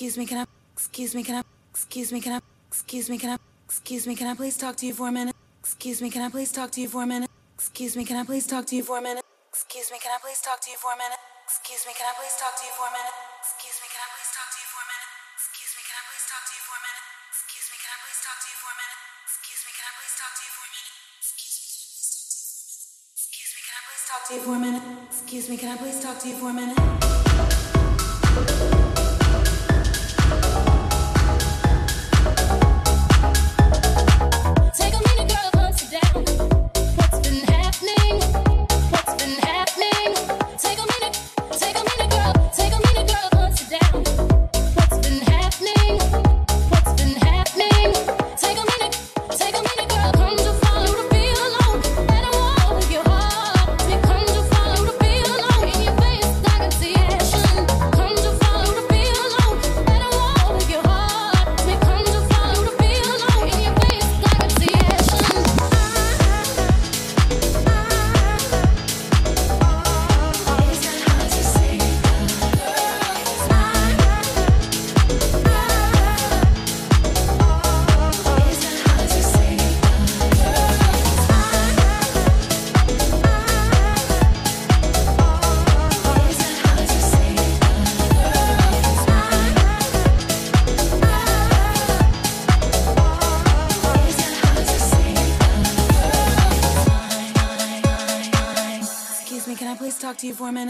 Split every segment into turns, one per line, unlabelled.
Excuse me, can I? Excuse me, can I? Excuse me, can I? Excuse me, can I? Excuse me, can I please talk to you for a minute? Excuse me, can I please talk to you for a minute? Excuse me, can I please talk to you for a minute? Excuse me, can I please talk to you for a minute? Excuse me, can I please talk to you for a minute? Excuse me, can I please talk to you for a minute? Excuse me, can I please talk to you for a minute? Excuse me, can I please talk to you for a minute? Excuse me, can I please talk to you for a minute? Excuse me, can I please talk to you for a minute? Excuse me, can I please talk to you for a minute?
for a?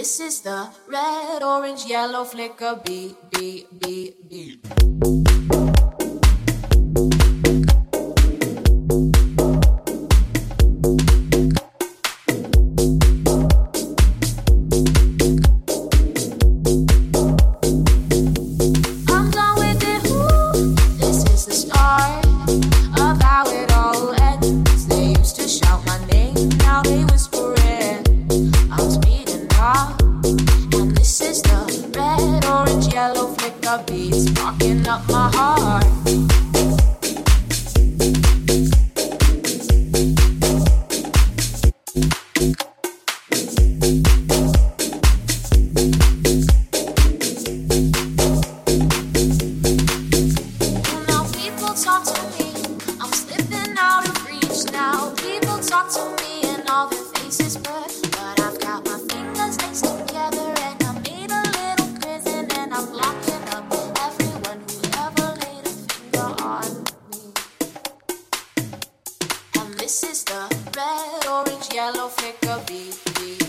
this is the red, orange, yellow flicker Beep, beep, beep, beep. three.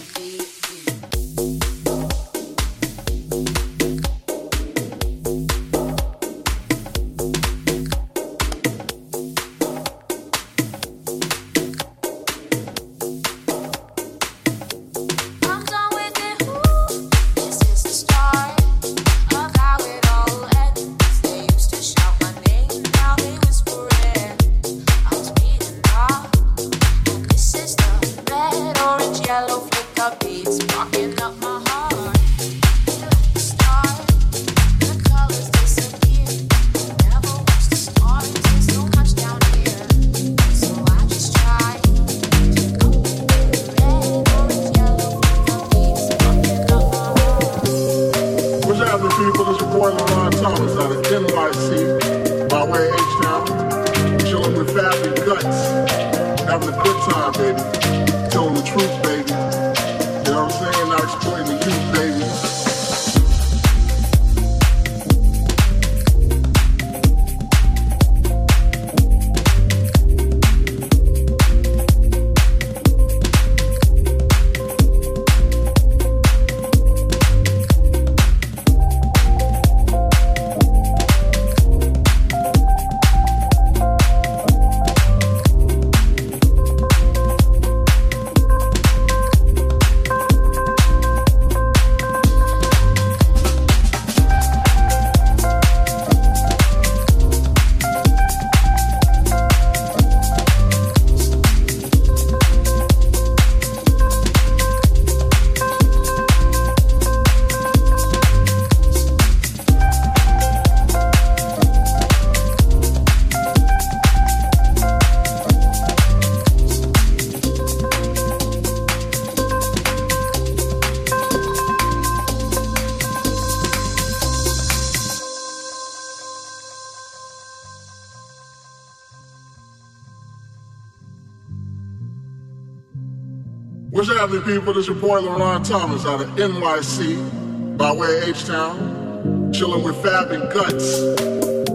people. This
your boy LeRon Thomas out of NYC by way of H-Town. Chilling with Fab and Guts.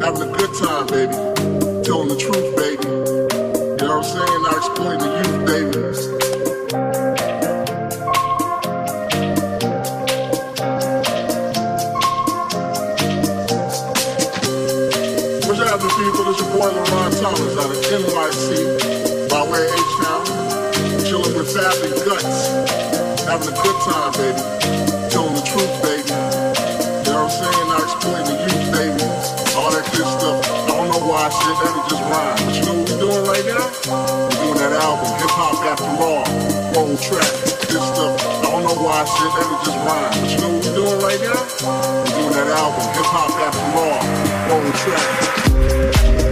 Having a good time, baby. Telling the truth, baby. You know what I'm saying? Not exploiting the youth, baby. having a good time, baby. Telling the truth, baby. You know what I'm saying? I explain to you, baby. All that good stuff. I don't know why I said that, it just rhymes. But you know what we're doing right now? We're doing that album, Hip Hop After All. Roll track, good stuff. I don't know why I said that, it just rhymes. But you know what we're doing right now? We're doing that album, Hip Hop After All. Roll track.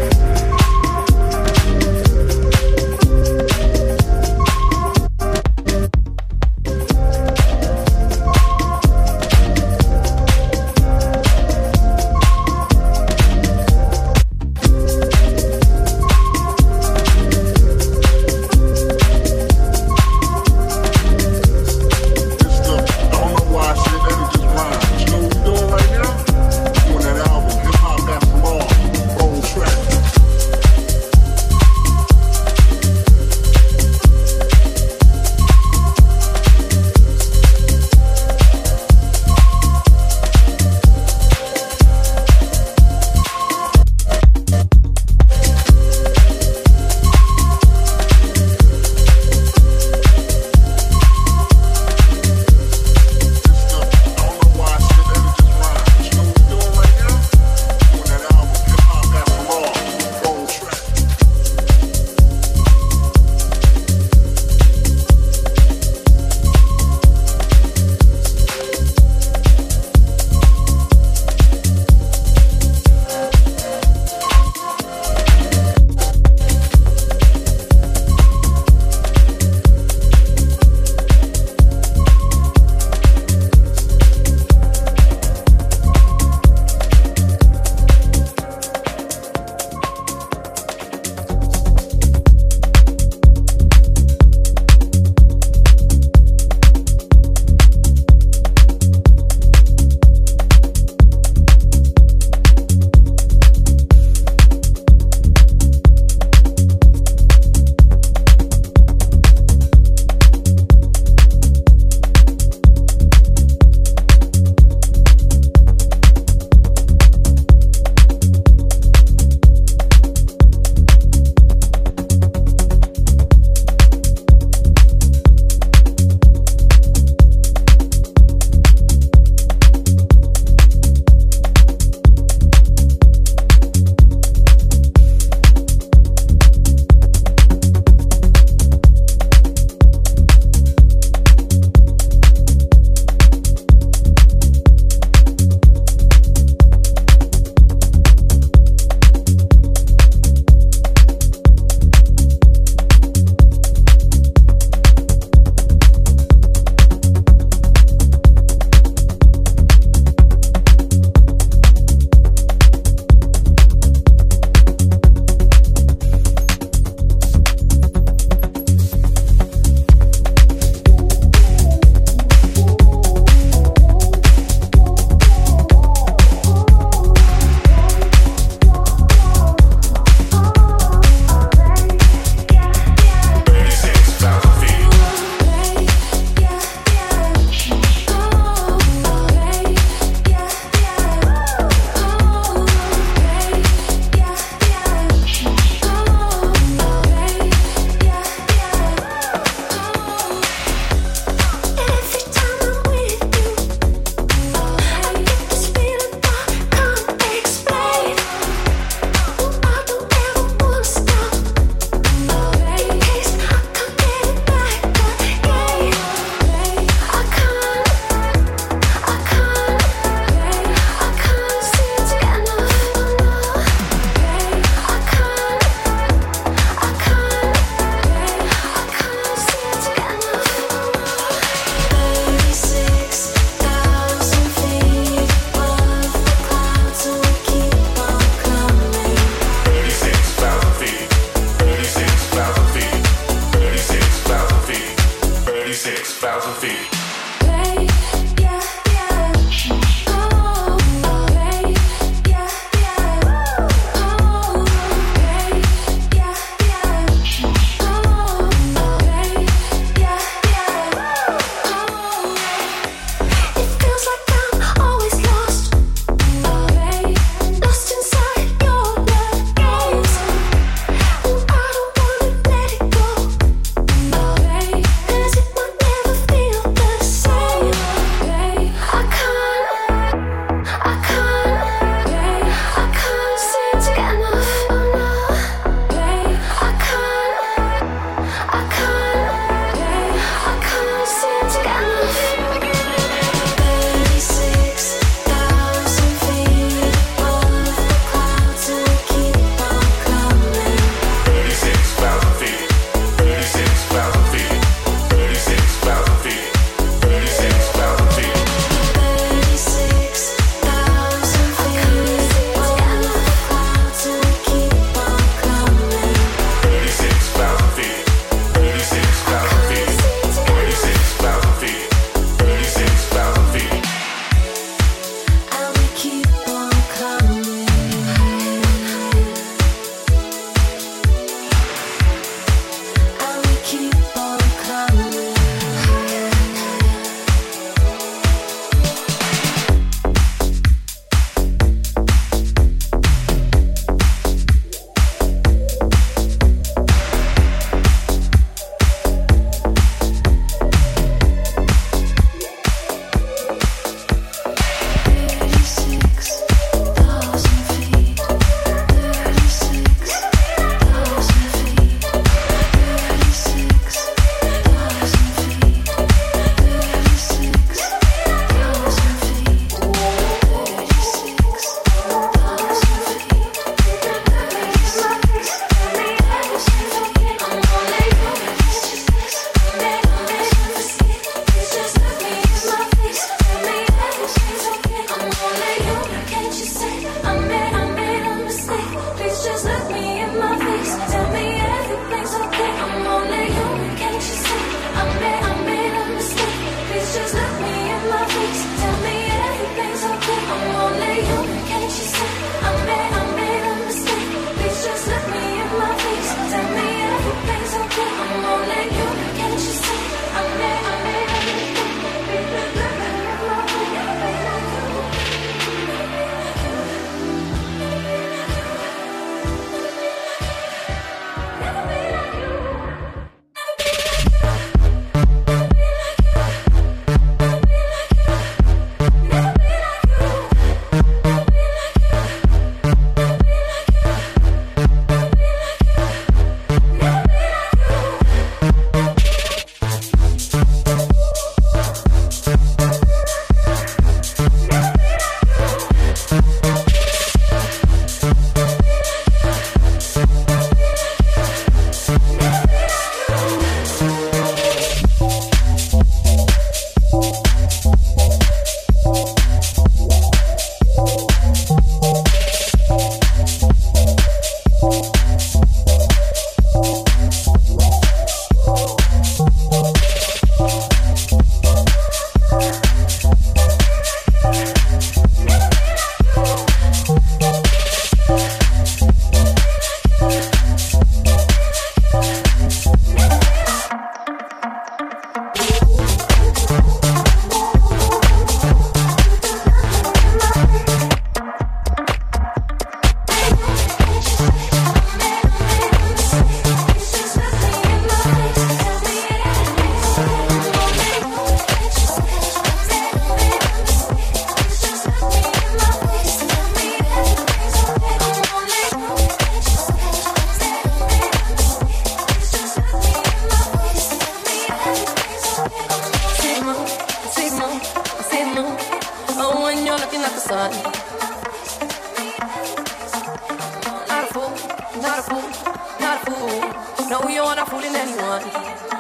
You're not fooling anyone.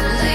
away.